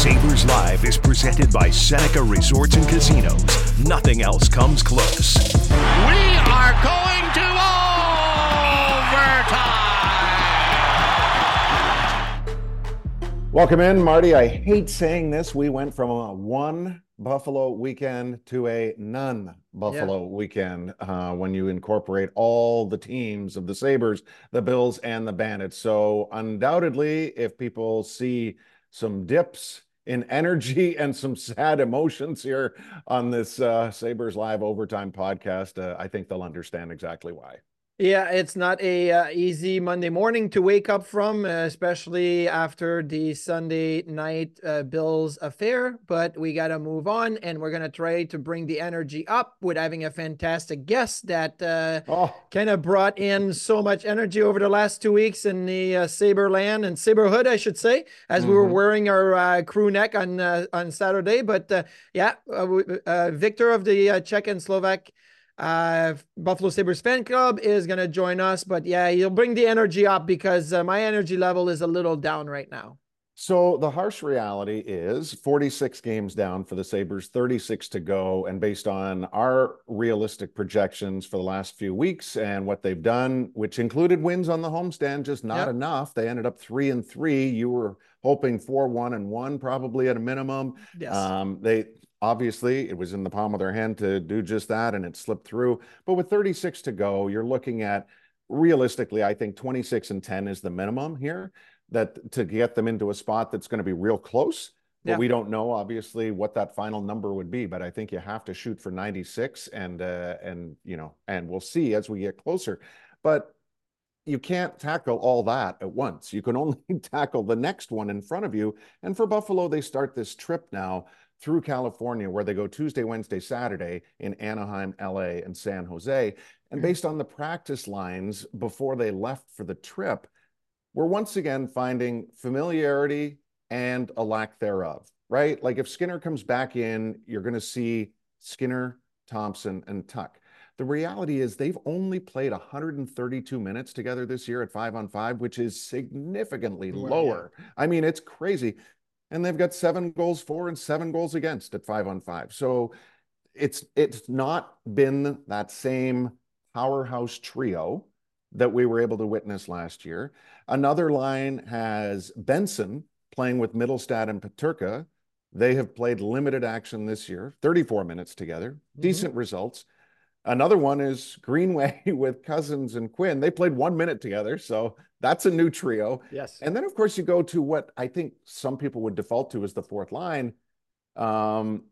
Sabres Live is presented by Seneca Resorts and Casinos. Nothing else comes close. We are going to overtime. Welcome in, Marty. I hate saying this. We went from a one Buffalo weekend to a none Buffalo yeah. weekend uh, when you incorporate all the teams of the Sabres, the Bills, and the Bandits. So, undoubtedly, if people see some dips in energy and some sad emotions here on this uh, Sabres Live Overtime podcast, uh, I think they'll understand exactly why. Yeah, it's not a uh, easy Monday morning to wake up from, especially after the Sunday night uh, Bills affair. But we got to move on, and we're gonna try to bring the energy up with having a fantastic guest that uh, oh. kind of brought in so much energy over the last two weeks in the uh, Saber land and Saberhood, I should say, as mm-hmm. we were mm-hmm. wearing our uh, crew neck on uh, on Saturday. But uh, yeah, Viktor of the Czech and Slovak uh, Buffalo Sabres fan club is going to join us. But yeah, you'll bring the energy up because uh, my energy level is a little down right now. So the harsh reality is 46 games down for the Sabres, 36 to go. And based on our realistic projections for the last few weeks and what they've done, which included wins on the homestand, just not yep. enough. They ended up three and three. You were hoping for one and one, probably at a minimum. Yes. Um, they Obviously, it was in the palm of their hand to do just that, and it slipped through. But with 36 to go, you're looking at realistically, I think 26 and 10 is the minimum here that to get them into a spot that's going to be real close. But yeah. we don't know, obviously, what that final number would be. But I think you have to shoot for 96, and uh, and you know, and we'll see as we get closer. But you can't tackle all that at once. You can only tackle the next one in front of you. And for Buffalo, they start this trip now through California, where they go Tuesday, Wednesday, Saturday in Anaheim, LA, and San Jose. And mm-hmm. based on the practice lines before they left for the trip, we're once again finding familiarity and a lack thereof, right? Like if Skinner comes back in, you're going to see Skinner, Thompson, and Tuch. The reality is they've only played 132 minutes together this year at five on five, which is significantly lower. Yeah. I mean, it's crazy and they've got seven goals for and seven goals against at five on five. So it's it's not been that same powerhouse trio that we were able to witness last year. Another line has Benson playing with Mittelstadt and Peterka. They have played limited action this year, 34 minutes together, mm-hmm. decent results. Another one is Greenway with Cozens and Quinn. They played one minute together, so that's a new trio. Yes. And then, of course, you go to what I think some people would default to as the fourth line. Um,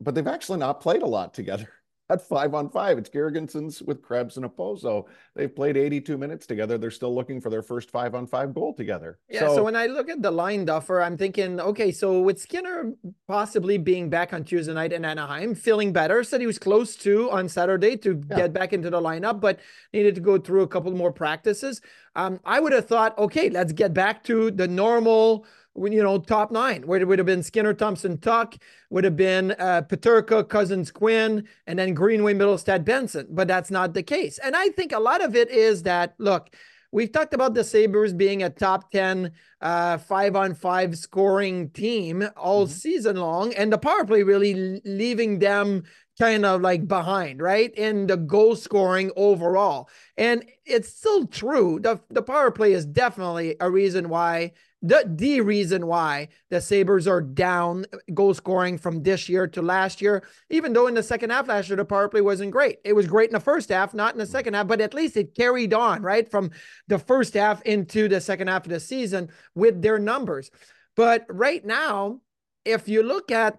but they've actually not played a lot together at five on five. It's Girgensons with Krebs and Okposo. They've played 82 minutes together. They're still looking for their first five on five goal together. Yeah. So, so when I look at the line, Duffer, I'm thinking, okay, so with Skinner possibly being back on Tuesday night in Anaheim, feeling better, said he was close to on Saturday to yeah. get back into the lineup, but needed to go through a couple more practices. Um, I would have thought, okay, let's get back to the normal you know, top nine, where it would have been Skinner, Thompson, Tuch, would have been uh, Peterka, Cozens, Quinn, and then Greenway, Mittelstadt, Benson. But that's not the case. And I think a lot of it is that, look, we've talked about the Sabres being a top 10 uh, five on five scoring team all mm-hmm. season long, and the power play really leaving them kind of like behind, right? In the goal scoring overall. And it's still true. The, the power play is definitely a reason why the the reason why the Sabres are down uh, goal scoring from this year to last year, even though in the second half last year the power play wasn't great. It was great in the first half, not in the second half, but at least it carried on, right? From the first half into the second half of the season with their numbers. But right now, if you look at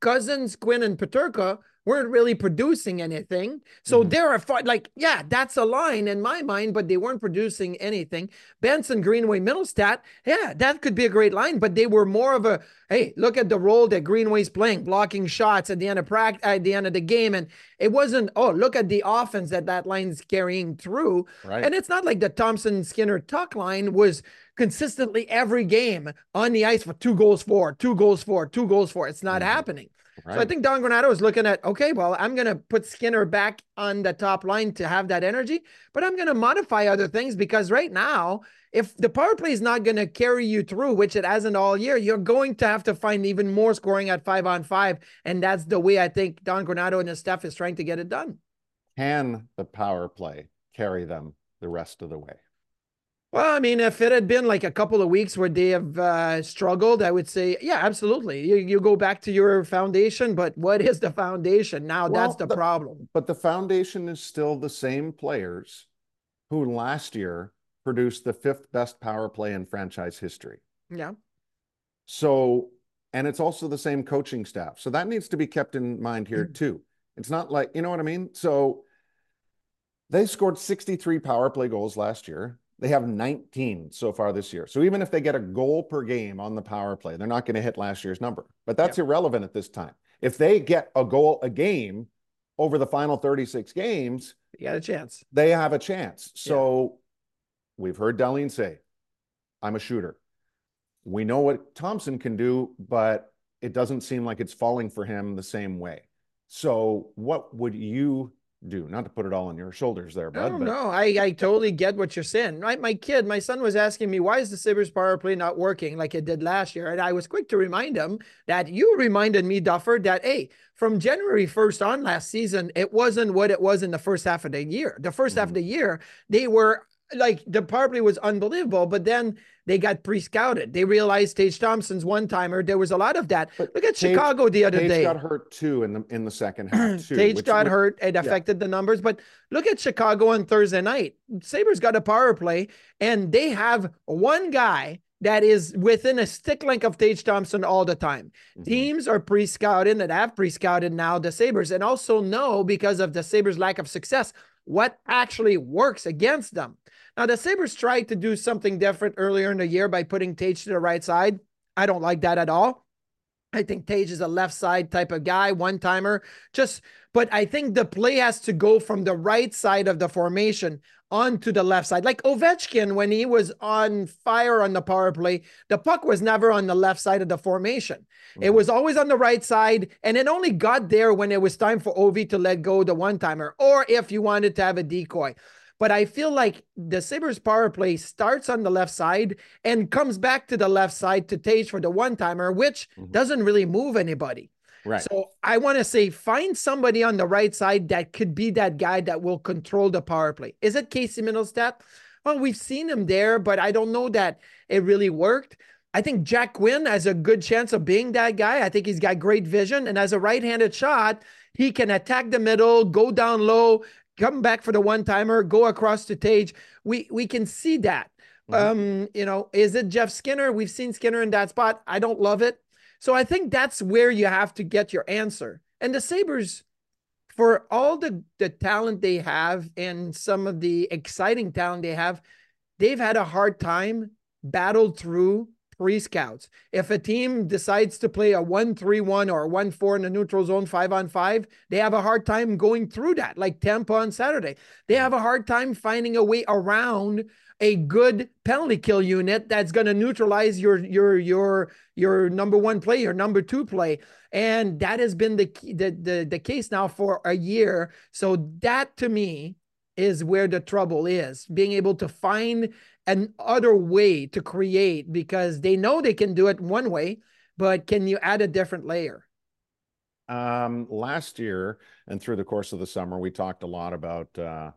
Cozens, Quinn, and Peterka, weren't really producing anything. So mm-hmm. there are like, yeah, that's a line in my mind, but they weren't producing anything. Benson, Greenway, Mittelstadt, yeah, that could be a great line, but they were more of a hey, look at the role that Greenway's playing, blocking shots at the end of practice, at the end of the game, and it wasn't. Oh, look at the offense that that line's carrying through, right. and it's not like the Thompson Skinner Tuch line was consistently every game on the ice for two goals for, two goals for, two goals for. It's not mm-hmm. happening. Right. So I think Don Granato is looking at, okay, well, I'm going to put Skinner back on the top line to have that energy, but I'm going to modify other things because right now, if the power play is not going to carry you through, which it hasn't all year, you're going to have to find even more scoring at five on five. And that's the way I think Don Granato and his staff is trying to get it done. Can the power play carry them the rest of the way? Well, I mean, if it had been like a couple of weeks where they have uh, struggled, I would say, yeah, absolutely. You, you go back to your foundation, but what is the foundation? Now well, that's the, the problem. But the foundation is still the same players who last year produced the fifth best power play in franchise history. Yeah. So, and it's also the same coaching staff. So that needs to be kept in mind here mm. too. It's not like, you know what I mean? So they scored 63 power play goals last year. They have 19 so far this year. So even if they get a goal per game on the power play, they're not going to hit last year's number. But that's yeah. irrelevant at this time. If they get a goal a game over the final 36 games, you got a chance. They have a chance. So yeah. we've heard Dahlin say, I'm a shooter. We know what Thompson can do, but it doesn't seem like it's falling for him the same way. So what would you do? Not to put it all on your shoulders there, bud. No, but... no, I, I totally get what you're saying. My, my kid, my son was asking me, why is the Sabres power play not working like it did last year? And I was quick to remind him that you reminded me, Duffer, that, hey, from January 1st on last season, it wasn't what it was in the first half of the year. The 1st mm-hmm. half of mm-hmm. the year, they were like the power play was unbelievable, but then they got pre-scouted. They realized Tage Thompson's one-timer. There was a lot of that. But Look at Tage, Chicago the other Tage day. got hurt too in the in the second half. Too, Tage got hurt. It affected yeah. the numbers. But look at Chicago on Thursday night. Sabres got a power play, and they have one guy that is within a stick length of Tage Thompson all the time. Mm-hmm. Teams are pre-scouted and have pre-scouted now the Sabres and also know because of the Sabres lack of success what actually works against them. Now, the Sabres tried to do something different earlier in the year by putting Tage to the right side. I don't like that at all. I think Tage is a left side type of guy, one timer. Just, but I think the play has to go from the right side of the formation onto the left side. Like Ovechkin, when he was on fire on the power play, the puck was never on the left side of the formation. Mm-hmm. It was always on the right side, and it only got there when it was time for Ovi to let go the one timer, or if you wanted to have a decoy. But I feel like the Sabres power play starts on the left side and comes back to the left side to Tage for the one timer, which mm-hmm. doesn't really move anybody. Right. So I want to say find somebody on the right side that could be that guy that will control the power play. Is it Casey Mittelstadt? Well, we've seen him there, but I don't know that it really worked. I think Jack Quinn has a good chance of being that guy. I think he's got great vision. And as a right handed shot, he can attack the middle, go down low, come back for the one timer, go across to Tage. We we can see that. Mm-hmm. Um, you know, is it Jeff Skinner? We've seen Skinner in that spot. I don't love it. So I think that's where you have to get your answer. And the Sabres, for all the, the talent they have and some of the exciting talent they have, they've had a hard time battled through pre scouts. If a team decides to play a 1 3 1 or 1 4 in the neutral zone, five on five, they have a hard time going through that, like Tampa on Saturday. They have a hard time finding a way around a good penalty kill unit that's going to neutralize your your your your number one play, your number two play, and that has been the the the, the case now for a year. So that to me is where the trouble is being able to find an other way to create because they know they can do it one way, but can you add a different layer? Um, last year and through the course of the summer, we talked a lot about, uh,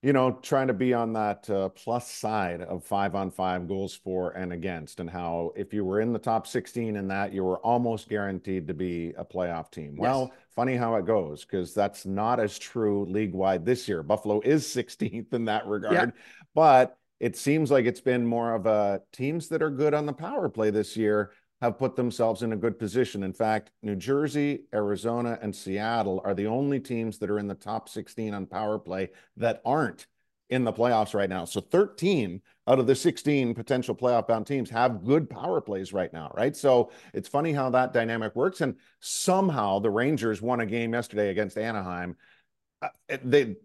you know, trying to be on that uh, plus side of five on five goals for and against, and how if you were in the top 16 in that, you were almost guaranteed to be a playoff team. Yes. Well, funny how it goes because that's not as true league wide this year. Buffalo is 16th in that regard, yeah. but it seems like it's been more of a teams that are good on the power play this year have put themselves in a good position. In fact, New Jersey, Arizona, and Seattle are the only teams that are in the top 16 on power play that aren't in the playoffs right now. So 13 out of the 16 potential playoff bound teams have good power plays right now, right? So it's funny how that dynamic works. And somehow the Rangers won a game yesterday against Anaheim. Uh, they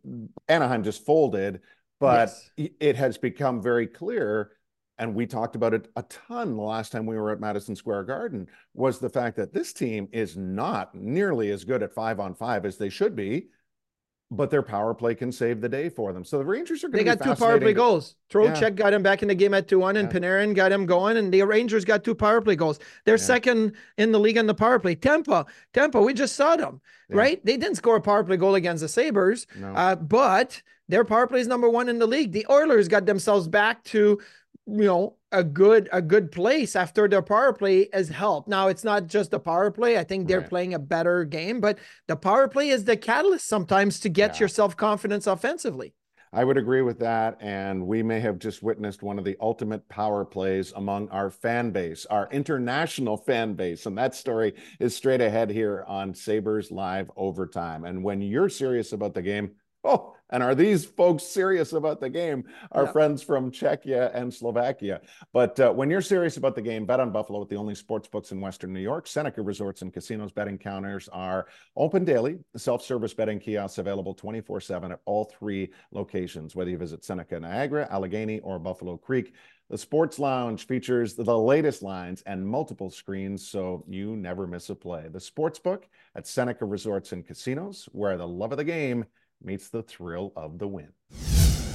Anaheim just folded but yes. it has become very clear and we talked about it a ton the last time we were at Madison Square Garden, was the fact that this team is not nearly as good at five on five as they should be but their power play can save the day for them. So the Rangers are going to. They got two power play goals. Trocheck yeah. got him back in the game at two one, and yeah. Panarin got him going. And the Rangers got two power play goals. They're yeah. second in the league on the power play. Tampa, Tampa, we just saw them, right? They didn't score a power play goal against the Sabres, no. uh, but their power play is number one in the league. The Oilers got themselves back to you know a good a good place after their power play has helped. Now it's not just the power play. I think they're right. playing a better game, but the power play is the catalyst sometimes to get yeah. your self confidence offensively. I would agree with that. And we may have just witnessed one of the ultimate power plays among our fan base, our international fan base. And that story is straight ahead here on Sabres Live Overtime. And when you're serious about the game, oh, and are these folks serious about the game? Our yeah. friends from Czechia and Slovakia. But uh, when you're serious about the game, bet on Buffalo with the only sports books in Western New York. Seneca Resorts and Casinos betting counters are open daily. Self-service betting kiosks available 24/7 at all three locations. Whether you visit Seneca, Niagara, Allegany, or Buffalo Creek. The Sports Lounge features the latest lines and multiple screens, so you never miss a play. The Sportsbook at Seneca Resorts and Casinos, where the love of the game meets the thrill of the win.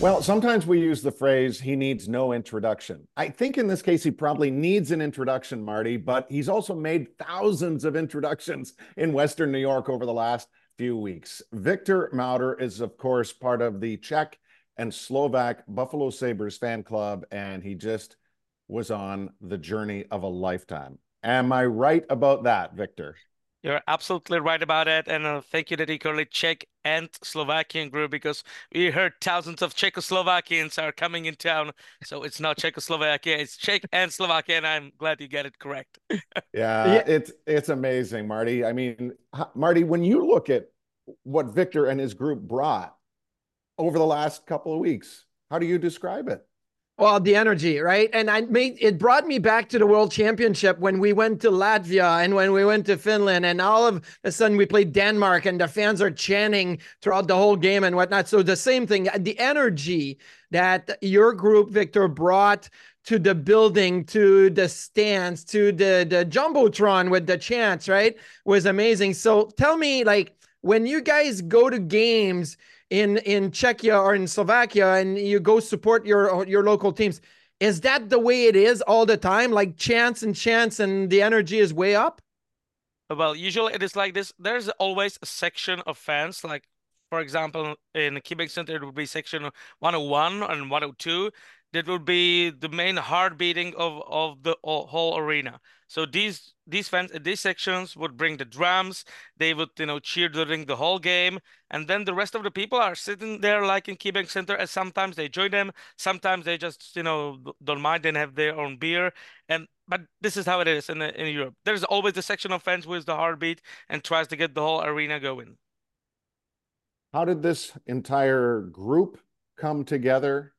Well, sometimes we use the phrase, he needs no introduction. I think in this case, he probably needs an introduction, Marty, but he's also made thousands of introductions in Western New York over the last few weeks. Viktor Maudr is, of course, part of the Czech and Slovak Buffalo Sabres fan club, and he just was on the journey of a lifetime. Am I right about that, Viktor? You're absolutely right about it. And uh, thank you, that currently Czech and Slovakian group, because we heard thousands of Czechoslovakians are coming in town. So it's not Czechoslovakia, it's Czech and Slovakia. And I'm glad you get it correct. yeah, yeah, it's it's amazing, Marty. I mean, Marty, when you look at what Viktor and his group brought over the last couple of weeks, how do you describe it? Well, the energy, right? And I made it brought me back to the World Championship when we went to Latvia and when we went to Finland, and all of a sudden we played Denmark, and the fans are chanting throughout the whole game and whatnot. So the same thing, the energy that your group, Viktor, brought to the building, to the stands, to the the jumbotron with the chants, right, was amazing. So tell me, like, when you guys go to games in in Czechia or in Slovakia and you go support your your local teams. Is that the way it is all the time? Like chance and chance and the energy is way up? Well, usually it is like this. There's always a section of fans, like for example, in Quebec Center, it would be section 101 and 102 that would be the main heart beating of of the whole arena. So these these fans these sections would bring the drums. They would you know cheer during the whole game, and then the rest of the people are sitting there like in Quebec Center. And sometimes they join them. Sometimes they just you know don't mind and have their own beer. And but this is how it is in in Europe. There's always a section of fans with the heartbeat and tries to get the whole arena going. How did this entire group come together?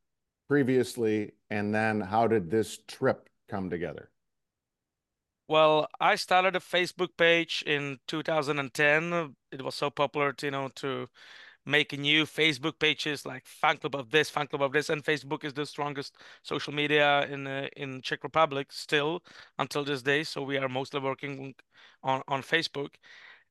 previously, and then how did this trip come together? Well, I started a Facebook page in 2010. It was so popular, to, you know, to make new Facebook pages like fan club of this, fan club of this, and Facebook is the strongest social media in uh, in Czech Republic still until this day. So we are mostly working on on Facebook,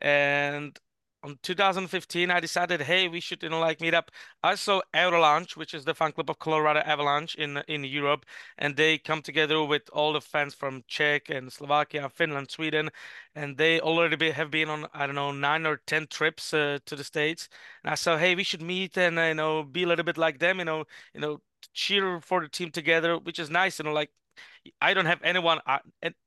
and on 2015 i decided hey we should you know like meet up. I saw avalanche which is the fan club of colorado avalanche in in europe and they come together with all the fans from czech and slovakia finland sweden and they already be, have been on i don't know nine or ten trips uh, to the states. And i saw hey we should meet and uh, you know be a little bit like them you know you know cheer for the team together which is nice you know like I don't have anyone, uh,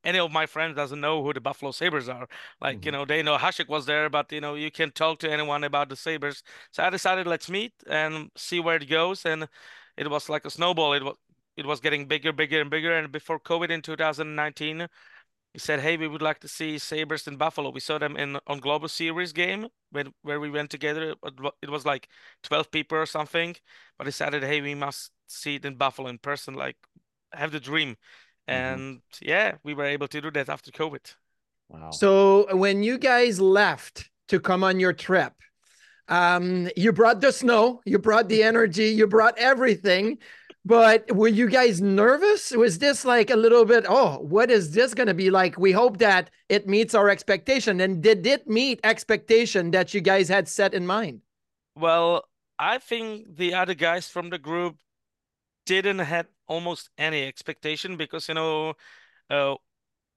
any of my friends doesn't know who the Buffalo Sabres are. Like, mm-hmm. you know, they know Hasek was there, but, you know, you can't talk to anyone about the Sabres. So I decided let's meet and see where it goes. And it was like a snowball. It was, it was getting bigger, bigger, and bigger. And before COVID in 2019, he said, "Hey, we would like to see Sabres in Buffalo." We saw them in on Global Series game when where we went together. It was like twelve people or something, but he decided, "Hey, we must see it in Buffalo in person. Like, have the dream." Mm-hmm. and mm-hmm. yeah we were able to do that after covid wow so when you guys left to come on your trip um you brought the snow you brought the energy you brought everything But were you guys nervous? Was this like a little bit, oh, what is this going to be like? We hope that it meets our expectation. And did it meet expectation that you guys had set in mind? Well, I think the other guys from the group didn't have almost any expectation because, you know, uh,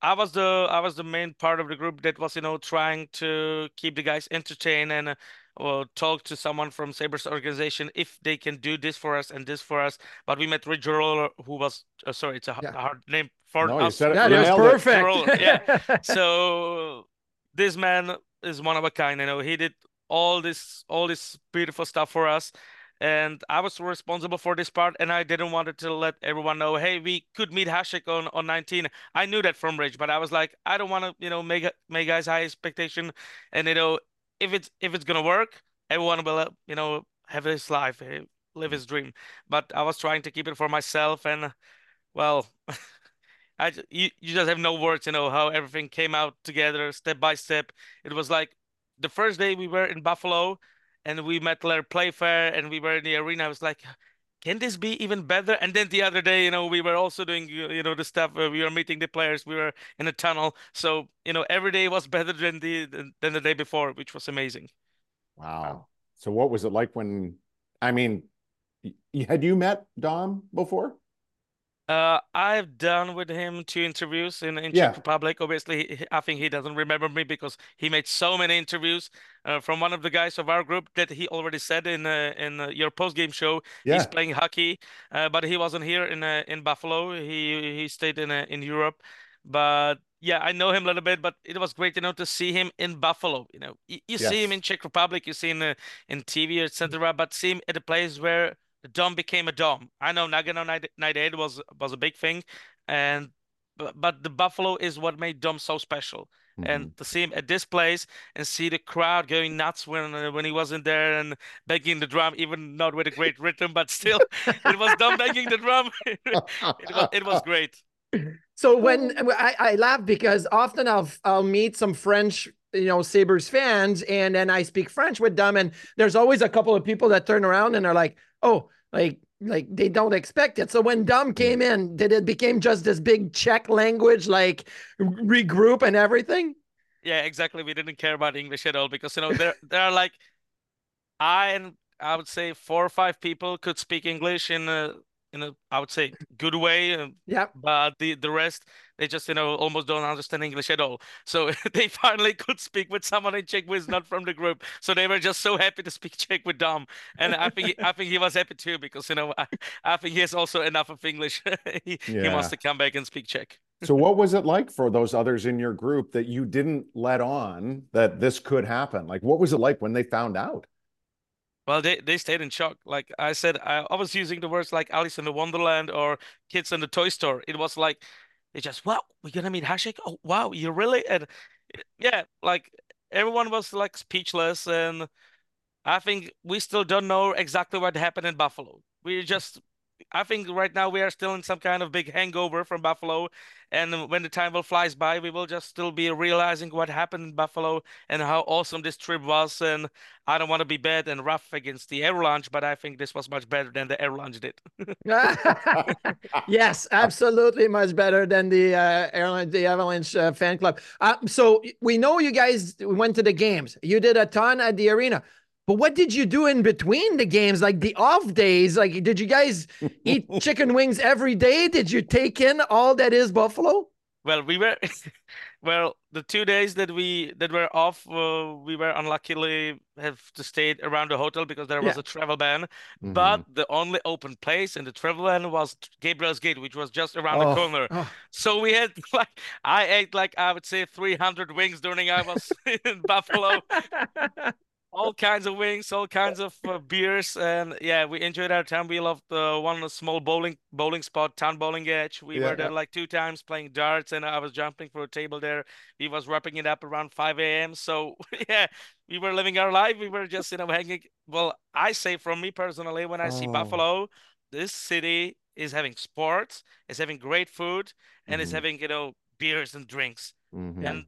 I was the I was the main part of the group that was you know trying to keep the guys entertained and uh, or talk to someone from Sabres organization if they can do this for us and this for us. But we met Rich Roller, who was uh, sorry, it's a yeah. hard name for no, us. said it. Yeah, it was perfect. yeah. So this man is one of a kind. You know, he did all this all this beautiful stuff for us and I was responsible for this part, and I didn't want to let everyone know, hey, we could meet Hasek on, on 19. I knew that from Rich, but I was like, I don't want to, you know, make make guys high expectation, and you know, if it's if it's gonna work, everyone will, you know, have his life, eh, live his dream. But I was trying to keep it for myself, and well. I you, you just have no words, you know, how everything came out together step by step. It was like the first day we were in Buffalo, and we met Larry Playfair and we were in the arena. I was like, can this be even better? And then the other day, you know, we were also doing, you know, the stuff where we were meeting the players. We were in a tunnel. So, you know, every day was better than the than the day before, which was amazing. Wow. So what was it like when, I mean, had you met Dom before? Uh, I've done with him two interviews in, in Yeah. Czech Republic. Obviously, I think he doesn't remember me because he made so many interviews uh, from one of the guys of our group that he already said in uh, in uh, your post game show Yeah. he's playing hockey, uh, but he wasn't here in uh, in Buffalo. He he stayed in uh, in Europe, but yeah, I know him a little bit. But it was great, you know, to see him in Buffalo. You know, you, you see him in Czech Republic, you see him uh, in TV, etc. But see him at a place where the dome became a dome. I know Nagano 98 was was a big thing, and but, but the Buffalo is what made Dom so special. Mhm. And to see him at this place and see the crowd going nuts when uh, when he wasn't there and banging the drum, even not with a great rhythm, but still, it was Dom banging the drum. it was it was great. So when I, I laugh because often I'll I'll meet some French, you know, Sabres fans, and then I speak French with them, and there's always a couple of people that turn around and are like, "Oh, like like they don't expect it." So when Dom came in, did it became just this big Czech language like regroup and everything? Yeah, exactly. We didn't care about English at all because you know there there are like I and I would say four or five people could speak English in a in a I would say good way. Uh, yeah. But the the rest they just you know almost don't understand English at all. So they finally could speak with someone in Czech who is not from the group. So they were just so happy to speak Czech with Dom, and I think I think he was happy too because you know I, I think he has also enough of English. he, he wants to come back and speak Czech. So what was it like for those others in your group that you didn't let on that this could happen? Like what was it like when they found out? Well, they, they stayed in shock. Like I said, I, I was using the words like Alice in the Wonderland or Kids in the Toy Store. It was like, they just, wow, we're gonna meet Hasek. Oh, wow, you really? And yeah, like everyone was like speechless. And I think we still don't know exactly what happened in Buffalo. We just, I think right now we are still in some kind of big hangover from Buffalo. And when the time will flies by, we will just still be realizing what happened in Buffalo and how awesome this trip was. And I don't want to be bad and rough against the Avalanche, but I think this was much better than the Avalanche did. yes, absolutely, much better than the uh, airline, the Avalanche uh, fan club. Uh, so we know you guys went to the games. You did a ton at the arena, but what did you do in between the games, like the off days? Like, did you guys eat chicken wings every day? Did you take in all that is Buffalo? Well, we were, well, the two days that we that were off, uh, we were unluckily have to stay around the hotel because there was Yeah. a travel ban. Mm-hmm. But the only open place in the travel ban was Gabriel's Gate, which was just around Oh, the corner. oh. So we had like I ate like I would say 300 wings during I was in Buffalo. All kinds of wings, all kinds of uh, beers, and yeah, we enjoyed our time. We loved uh, one small bowling bowling spot, Town Bowling Edge. We Yeah. were there like two times playing darts, and I was jumping for a table there. We was wrapping it up around 5 a.m. So yeah, we were living our life. We were just you know hanging. Well, I say from me personally, when I see Oh. Buffalo, this city is having sports, is having great food, and is Mhm. having you know beers and drinks, Mhm. and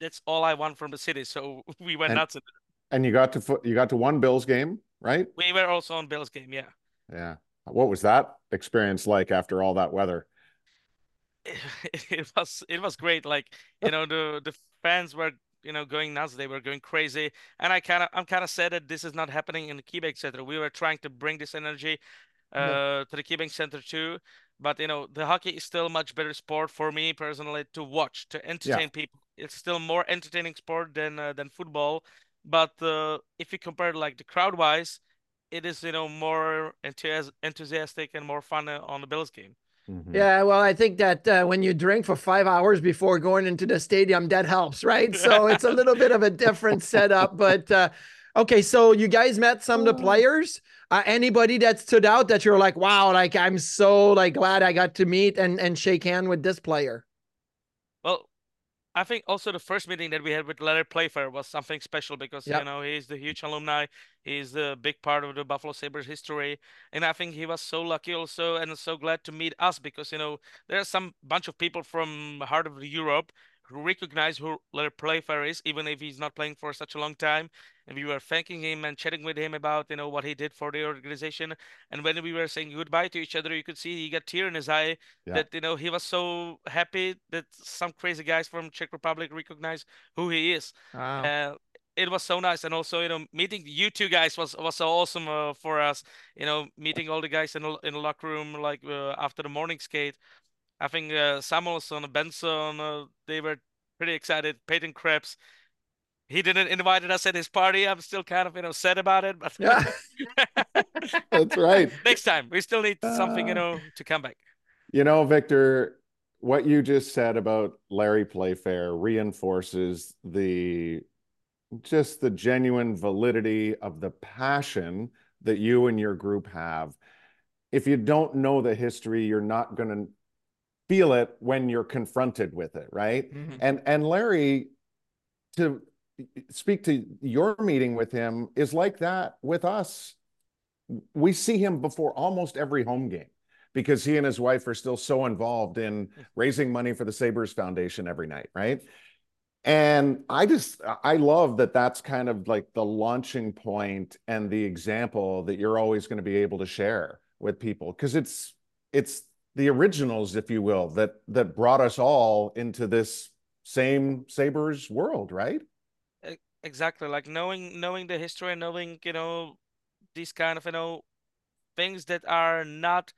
that's all I want from the city. So we went And- nuts. And you got to you got to one Bills game, right? We were also on Bill's game, yeah. Yeah. What was that experience like after all that weather? It, it was it was great. Like you know the the fans were you know going nuts. They were going crazy, and I kind of I'm kind of sad that this is not happening in the KeyBank Center. We were trying to bring this energy uh, to the KeyBank Center too. But you know, the hockey is still a much better sport for me personally to watch, to entertain yeah. people. It's still more entertaining sport than uh, than football. But uh, if you compare like the crowd wise, it is you know more enthusiastic and more fun uh, on the Bills game. Mm-hmm. Yeah, well, I think that uh, when you drink for five hours before going into the stadium, that helps, right? So it's a little bit of a different setup. But uh, okay, so you guys met some of the players. Uh, anybody that stood out that you're like, wow, like I'm so like glad I got to meet and and shake hand with this player. I think also the first meeting that we had with Larry Playfair was something special because yep. you know he's the huge alumni, he's the big part of the Buffalo Sabres history, and I think he was so lucky also and so glad to meet us because you know there are some bunch of people from heart of Europe who recognize who Larry Playfair is, even if he's not playing for such a long time, we were thanking him and chatting with him about you know what he did for the organization and when we were saying goodbye to each other you could see he got tear in his eye yeah. that you know he was so happy that some crazy guys from czech republic recognize who he is wow. Uh, it was so nice and also you know meeting you two guys was was so awesome uh, for us you know meeting all the guys in the, in the locker room like uh, after the morning skate i think uh, samuelson benson uh, they were pretty excited peyton krebs he didn't invite us at his party. I'm still kind of you know sad about it, but yeah, that's right. Next time, we still need something you know to come back. You know, Viktor, what you just said about Larry Playfair reinforces the just the genuine validity of the passion that you and your group have. If you don't know the history, you're not going to feel it when you're confronted with it, right? Mm-hmm. And and Larry to speak to your meeting with him is like that with us. We see him before almost every home game because he and his wife are still so involved in raising money for the Sabres Foundation every night, right? And I just, I love that that's kind of like the launching point and the example that you're always going to be able to share with people because it's, it's the originals, if you will, that, that brought us all into this same Sabres world, right? Exactly like knowing knowing the history and knowing you know these kind of you know things that are not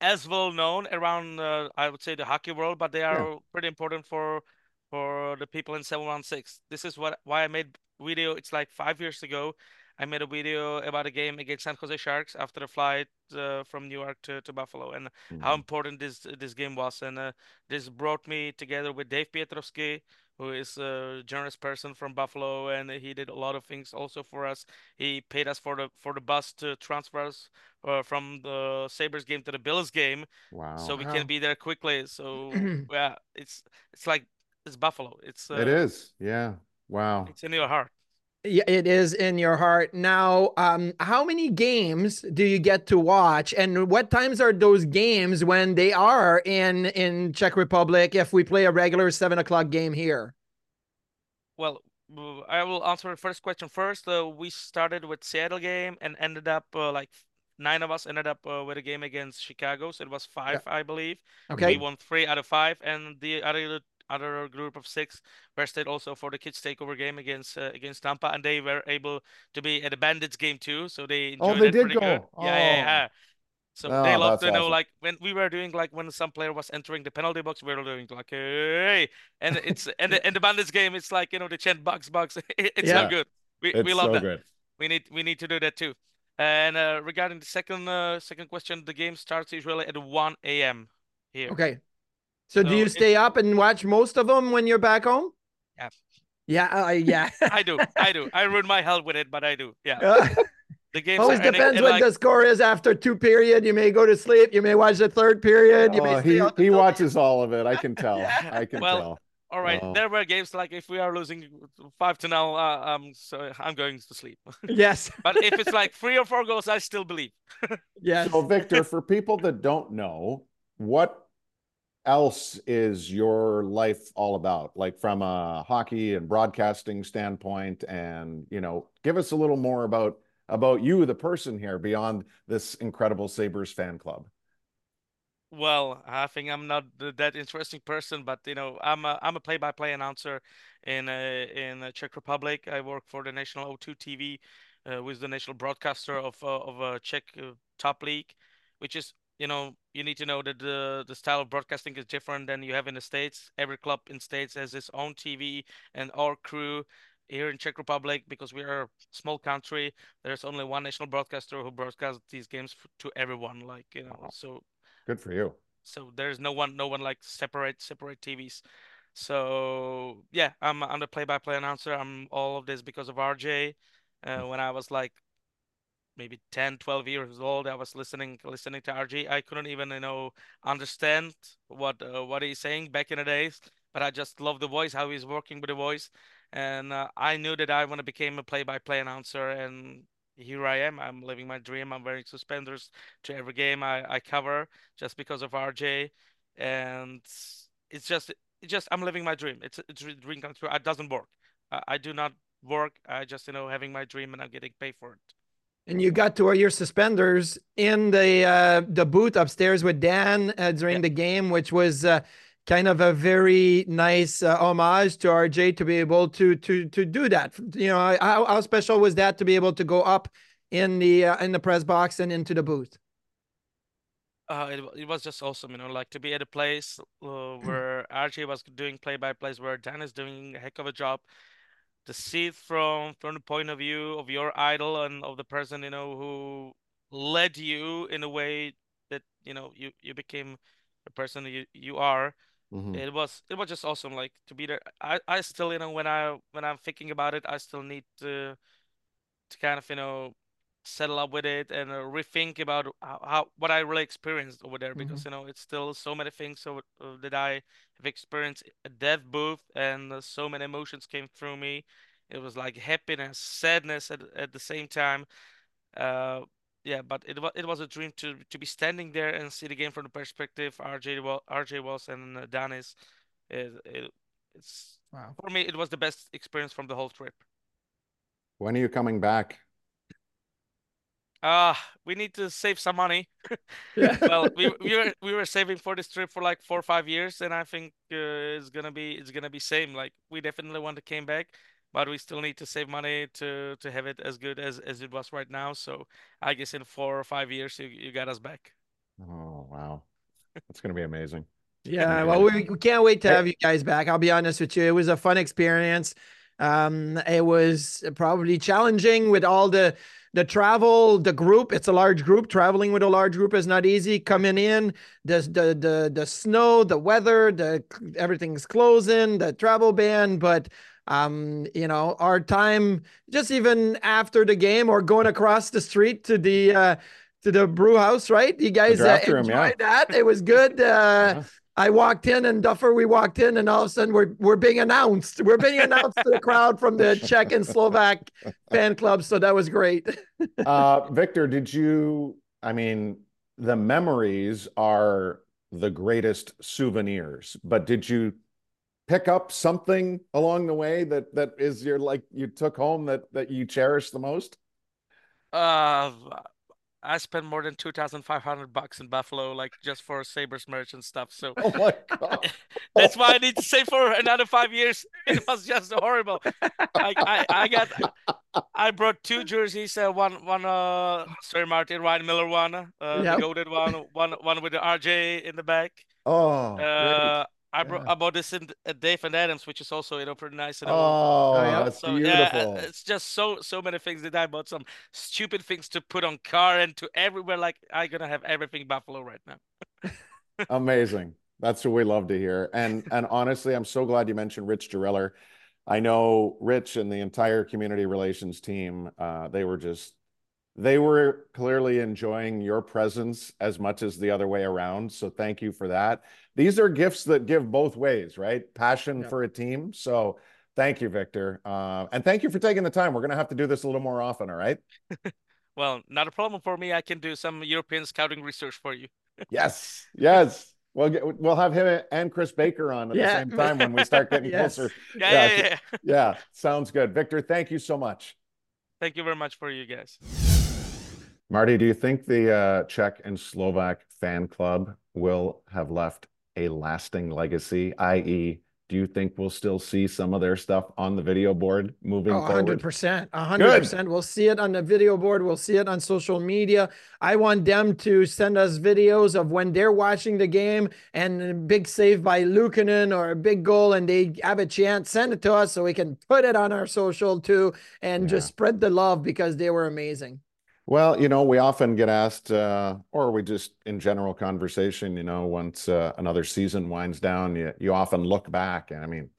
as well known around uh, i would say the hockey world but they are yeah. pretty important for for the people in 716 this is what why i made video it's like five years ago I made a video about a game against San Jose Sharks after the flight uh, from New York to, to Buffalo and mm-hmm. how important this this game was. And uh, this brought me together with Dave Pietrovsky, who is a generous person from Buffalo, and he did a lot of things also for us. He paid us for the for the bus to transfer us uh, from the Sabres game to the Bills game, wow. so we wow. can be there quickly. So yeah, it's it's like it's Buffalo. It's uh, it is, yeah, wow. It's in your heart. Yeah, it is in your heart. Now, um, how many games do you get to watch, and what times are those games when they are in in Czech Republic? If we play a regular seven o'clock game here. Well, I will answer the first question first. Uh, we started with Seattle game and ended up uh, like nine of us ended up uh, with a game against Chicago. So it was five, yeah. I believe. Okay. We won three out of five, and the other other group of six were stayed also for the kids takeover game against uh, against Tampa, and they were able to be at the Bandits game too. So they oh, enjoyed oh, they did go. Good. Oh. Yeah, yeah, yeah. So oh, they love to awesome. know, like when we were doing, like when some player was entering the penalty box, we were doing like, hey, and it's and the, and the Bandits game, it's like you know the chant box box. it's yeah. so good. We it's we love so that. Good. We need we need to do that too. And uh, regarding the second uh, second question, the game starts usually at 1 a.m. here. Okay, so, so do you stay up and watch most of them when you're back home? Yeah. Yeah, uh, yeah. I do. I do. I ruin my health with it, but I do. Yeah. Uh, the game always depends what like... the score is after two period. You may go to sleep. You may watch the third period. You may he he watches all of it. I can tell. I can well, tell. All right, oh. there were games like if we are losing five to now, uh, um, so I'm going to sleep. Yes, but if it's like three or four goals, I still believe. yes. So, Viktor, for people that don't know, what else is your life all about like from a hockey and broadcasting standpoint and you know give us a little more about about you, the person here, beyond this incredible Sabres fan club? Well, I think I'm not that interesting person, but you know, I'm a I'm a play-by-play announcer in uh, in the Czech Republic. I work for the national O2 TV, uh, with the national broadcaster of uh, of a Czech uh, top league, which is you know you need to know that the the style of broadcasting is different than you have in the states. Every club in states has its own TV, and our crew here in Czech Republic, because we are a small country, there's only one national broadcaster who broadcasts these games to everyone. Like you know, so Good for you. So there's no one, no one like separate separate TVs. So yeah, I'm I'm the play-by-play announcer. I'm all of this because of RJ. Uh, when I was like maybe 10, 12 years old, I was listening listening to RJ. I couldn't even you know understand what uh, what he's saying back in the days, but I just love the voice, how he's working with the voice, and uh, I knew that I want to become a play-by-play announcer, and here I am. I'm living my dream. I'm wearing suspenders to every game I, I cover just because of RJ, and it's just it's just I'm living my dream. It's it's a dream come true. It doesn't work. I, I do not work. I just you know having my dream and I'm getting paid for it. And you got to wear your suspenders in the uh, the booth upstairs with Dan uh, during yeah. the game, which was uh, kind of a very nice uh, homage to RJ to be able to to to do that. You know, how, how special was that to be able to go up in the uh, in the press box and into the booth? Uh, it, it was just awesome, you know, like to be at a place uh, where RJ was doing play by plays, where Dan is doing a heck of a job. To see it from from the point of view of your idol and of the person, you know, who led you in a way that you know you you became the person you you are Mm-hmm. It was it was just awesome, like to be there. I I still you know when I when I'm thinking about it, I still need to to kind of you know settle up with it and uh, rethink about how, how, what I really experienced over there because mm-hmm. you know it's still so many things so uh, that I have experienced at that booth and uh, so many emotions came through me. It was like happiness, sadness at at the same time. Uh, yeah, but it was it was a dream to to be standing there and see the game from the perspective RJ was RJ was and uh, Danis. It, it, it's wow. for me it was the best experience from the whole trip. When are you coming back? Ah, uh, we need to save some money. yeah. well, we we were we were saving for this trip for like four or five years, and I think uh, it's gonna be it's gonna be same. Like we definitely want to came back but we still need to save money to to have it as good as as it was right now. So I guess in four or five years you you got us back. Oh wow, that's gonna be amazing. yeah, well, we, we can't wait to have you guys back. I'll be honest with you, it was a fun experience. Um, it was probably challenging with all the the travel, the group. It's a large group. Traveling with a large group is not easy. Coming in, the the the the snow, the weather, the everything's closing, the travel ban, but um you know our time just even after the game or going across the street to the uh to the brew house right you guys uh, enjoyed yeah. that it was good uh yeah. I walked in and Duffer, we walked in and all of a sudden we're we're being announced. We're being announced to the crowd from the Czech and Slovak fan club. So that was great. uh, Viktor, did you, I mean, the memories are the greatest souvenirs, but did you pick up something along the way that that is your like you took home that that you cherish the most? Uh I spent more than two thousand five hundred bucks in Buffalo, like just for Sabres merch and stuff. So oh my god, that's why I need to save for another five years. It was just horrible. I, I, I got I brought two jerseys, uh, one one uh Sir Martin Ryan Miller one, uh yep. the goaded one, one one with the RJ in the back. Oh, uh, I brought yeah. I bought this in uh, Dave and Adams, which is also you know pretty nice. You know? Oh, oh yeah. that's so, beautiful. Yeah, it's just so so many things that I bought. Some stupid things to put on car and to everywhere. Like I gonna have everything Buffalo right now. Amazing. That's what we love to hear. And and honestly, I'm so glad you mentioned Rich Gereller. I know Rich and the entire community relations team. Uh, they were just they were clearly enjoying your presence as much as the other way around. So thank you for that. These are gifts that give both ways, right? Passion yeah. for a team. So thank you, Viktor. Uh, and thank you for taking the time. We're going to have to do this a little more often. All right. well, not a problem for me. I can do some European scouting research for you. yes. Yes. We'll get, we'll have him and Chris Baker on at yeah. the same time when we start getting yes. closer. Yeah, yeah, yeah, yeah. Sounds good. Viktor, thank you so much. Thank you very much for you guys. Marty, do you think the uh, Czech and Slovak fan club will have left a lasting legacy, i.e., do you think we'll still see some of their stuff on the video board moving oh, forward? 100%. 100%. We'll see it on the video board. We'll see it on social media. I want them to send us videos of when they're watching the game and a big save by Luukkonen or a big goal and they have a chance. Send it to us so we can put it on our social too and yeah. just spread the love because they were amazing. Well, you know, we often get asked, uh, or we just in general conversation, you know, once uh, another season winds down, you, you often look back. And I mean,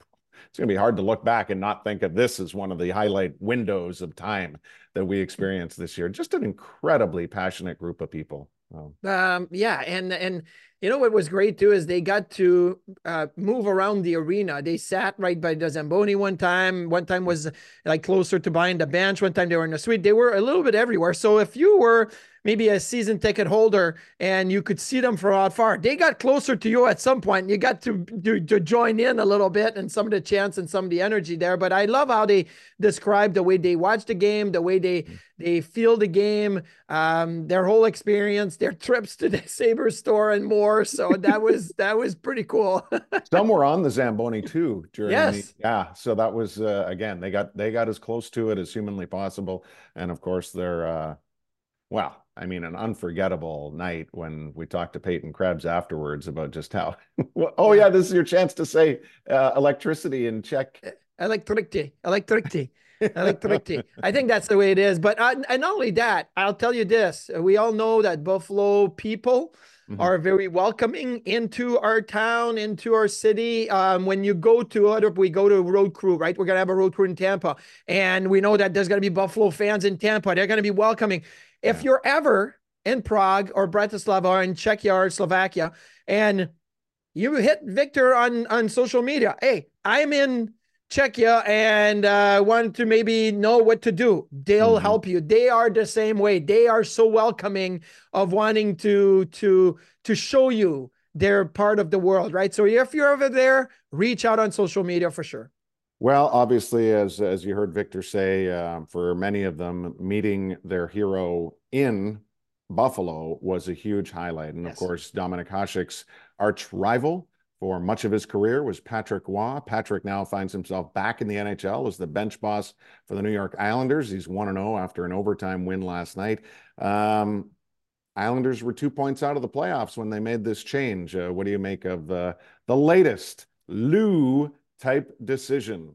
it's going to be hard to look back and not think of this as one of the highlight windows of time that we experienced this year. Just an incredibly passionate group of people. Um, yeah, and and you know what was great too is they got to uh, move around the arena. They sat right by the Zamboni one time. One time was like closer to behind the bench. One time they were in the suite. They were a little bit everywhere. So if you were maybe a season ticket holder and you could see them from out far. They got closer to you at some point. You got to, to, to join in a little bit and some of the chants and some of the energy there. But I love how they describe the way they watch the game, the way they they feel the game, um, their whole experience, their trips to the Saber store and more. So that was that was pretty cool. some were on the Zamboni too during yes. the yeah. So that was uh, again they got they got as close to it as humanly possible, and of course they're uh, well I mean, an unforgettable night when we talked to Peyton Krebs afterwards about just how, oh yeah, this is your chance to say uh, electricity in Czech. Electricity, electricity, electricity. I think that's the way it is. But uh, and not only that, I'll tell you this: we all know that Buffalo people. Mm-hmm. are very welcoming into our town, into our city. Um, when you go to other, we go to road crew, right? We're gonna have a road crew in Tampa, and we know that there's gonna be Buffalo fans in Tampa. They're gonna be welcoming. If you're ever in Prague or Bratislava or in Czechia or Slovakia, and you hit Viktor on on social media, hey, I'm in Czechia and uh, want to maybe know what to do. They'll mm-hmm. help you. They are the same way. They are so welcoming of wanting to to to show you they're part of the world, right? So if you're over there, reach out on social media for sure. Well, obviously, as as you heard Viktor say, um, for many of them, meeting their hero in Buffalo was a huge highlight. And yes. of course, Dominik Hasek's arch rival for much of his career was Patrick Roy. Patrick now finds himself back in the NHL as the bench boss for the New York Islanders. He's 1 0 after an overtime win last night. Um, Islanders were two points out of the playoffs when they made this change. Uh, what do you make of uh, the latest Lou type decision?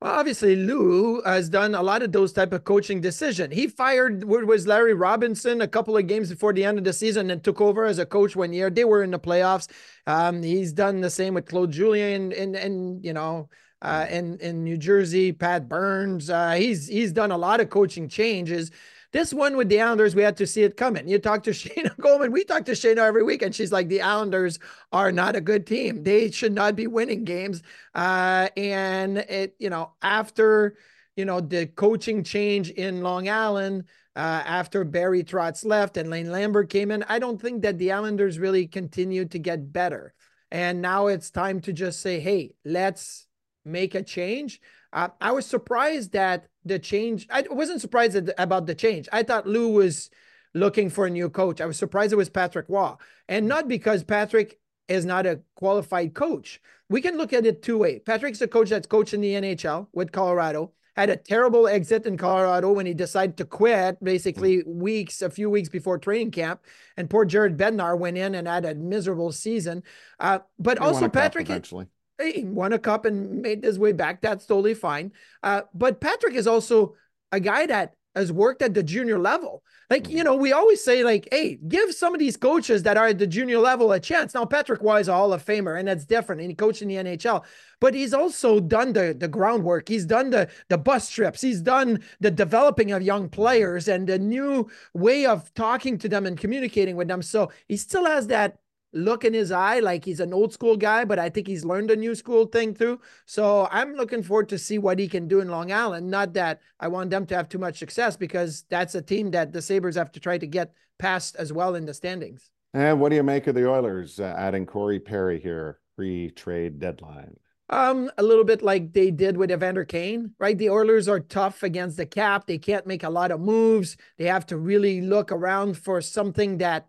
Well, obviously, Lou has done a lot of those type of coaching decision. He fired what was Larry Robinson a couple of games before the end of the season and took over as a coach one year. They were in the playoffs. Um, he's done the same with Claude Julien and and you know uh, in in New Jersey, Pat Burns. Uh, he's he's done a lot of coaching changes. This one with the Islanders, we had to see it coming. You talk to Shayna Goldman. We talk to Shayna every week, and she's like, the Islanders are not a good team. They should not be winning games. Uh, and it, you know, after you know the coaching change in Long Island, uh, after Barry Trotz left and Lane Lambert came in, I don't think that the Islanders really continued to get better. And now it's time to just say, hey, let's make a change. Uh, I was surprised that the change. I wasn't surprised about the change. I thought Lou was looking for a new coach. I was surprised it was Patrick Roy, and not because Patrick is not a qualified coach. We can look at it two ways. Patrick's a coach that's coached in the NHL with Colorado. Had a terrible exit in Colorado when he decided to quit, basically weeks, a few weeks before training camp. And poor Jared Bednar went in and had a miserable season. Uh, but also Patrick eventually he won a cup and made his way back. That's totally fine. Uh, but Patrick is also a guy that has worked at the junior level. Like, you know, we always say, like, hey, give some of these coaches that are at the junior level a chance. Now, Patrick is a Hall of Famer, and that's different. And he coached in the NHL, but he's also done the, the groundwork. He's done the, the bus trips. He's done the developing of young players and the new way of talking to them and communicating with them. So he still has that look in his eye like he's an old school guy, but I think he's learned a new school thing too. So I'm looking forward to see what he can do in Long Island. Not that I want them to have too much success because that's a team that the Sabres have to try to get past as well in the standings. And what do you make of the Oilers uh, adding Corey Perry here pre trade deadline? Um, a little bit like they did with Evander Kane, right? The Oilers are tough against the cap. They can't make a lot of moves. They have to really look around for something that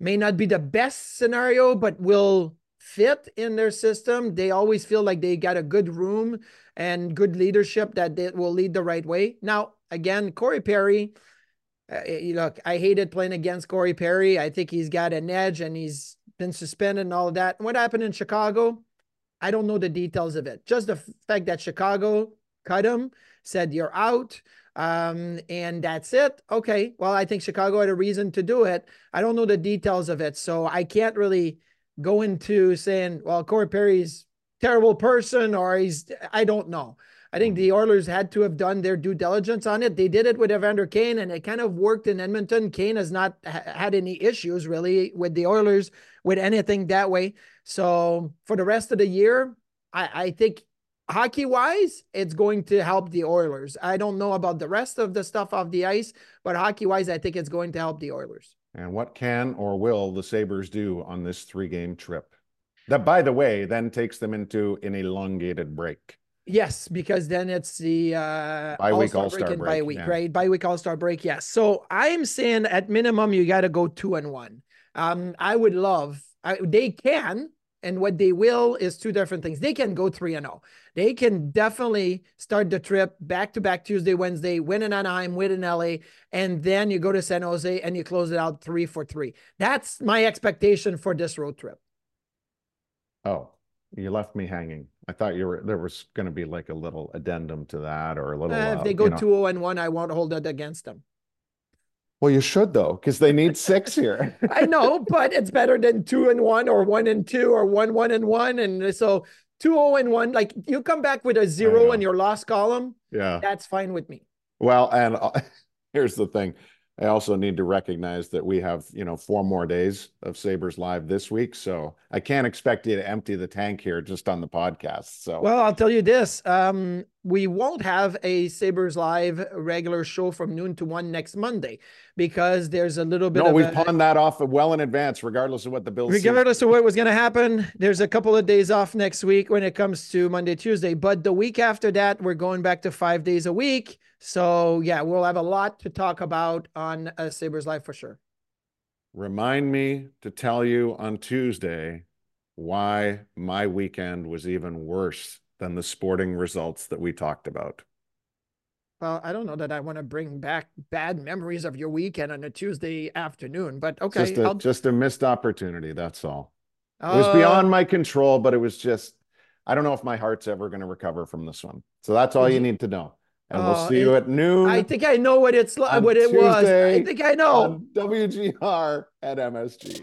may not be the best scenario, but will fit in their system. They always feel like they got a good room and good leadership that they will lead the right way. Now, again, Corey Perry, uh, look, I hated playing against Corey Perry. I think he's got an edge and he's been suspended and all of that. What happened in Chicago? I don't know the details of it. Just the fact that Chicago cut him, said you're out, um, and that's it. Okay, well, I think Chicago had a reason to do it. I don't know the details of it, so I can't really go into saying, well, Corey Perry's terrible person or he's I don't know. I think the Oilers had to have done their due diligence on it. They did it with Evander Kane, and it kind of worked in Edmonton. Kane has not ha- had any issues really with the Oilers with anything that way. So for the rest of the year, I, I think hockey wise, it's going to help the Oilers. I don't know about the rest of the stuff off the ice, but hockey wise, I think it's going to help the Oilers. And what can or will the Sabres do on this three game trip? That, by the way, then takes them into an elongated break. Yes, because then it's the uh, Bye week, All-Star All-Star break break, bye week, yeah. right? Bye week, All Star break. Yes. So I am saying at minimum you got to go two and one. Um, I would love. I, they can, and what they will is two different things. They can go three and zero. They can definitely start the trip back to back Tuesday, Wednesday, win in Anaheim, win in LA, and then you go to San Jose and you close it out three for three. That's my expectation for this road trip. Oh, you left me hanging. I thought you were there was going to be like a little addendum to that or a little. Uh, uh, if they go you know. two zero and one, I won't hold it against them. Well, you should though, because they need six here. I know, but it's better than two and one or one and two or one one and one. And so two zero and one, like you come back with a zero in your lost column, yeah. that's fine with me. Well, and uh, here's the thing. I also need to recognize that we have, you know, four more days of Sabres Live this week. So I can't expect you to empty the tank here just on the podcast. So Well, I'll tell you this. Um, we won't have a Sabres Live regular show from noon to one next Monday because there's a little bit no, of we a, pawned that off well in advance, regardless of what the Bills. regardless of what was going to happen, there's a couple of days off next week when it comes to Monday, Tuesday. But the week after that, we're going back to five days a week. So yeah, we'll have a lot to talk about on uh, Sabres Live for sure. Remind me to tell you on Tuesday why my weekend was even worse than the sporting results that we talked about. Well, I don't know that I want to bring back bad memories of your weekend on a Tuesday afternoon, but okay. just a just a missed opportunity. That's all. It was beyond Uh, my control, but it was just I don't know if my heart's ever going to recover from this one. So that's all you Mhm. need to know. And we'll Oh, see you at noon I think I know what it's like, what it was. I think I know. WGR at MSG.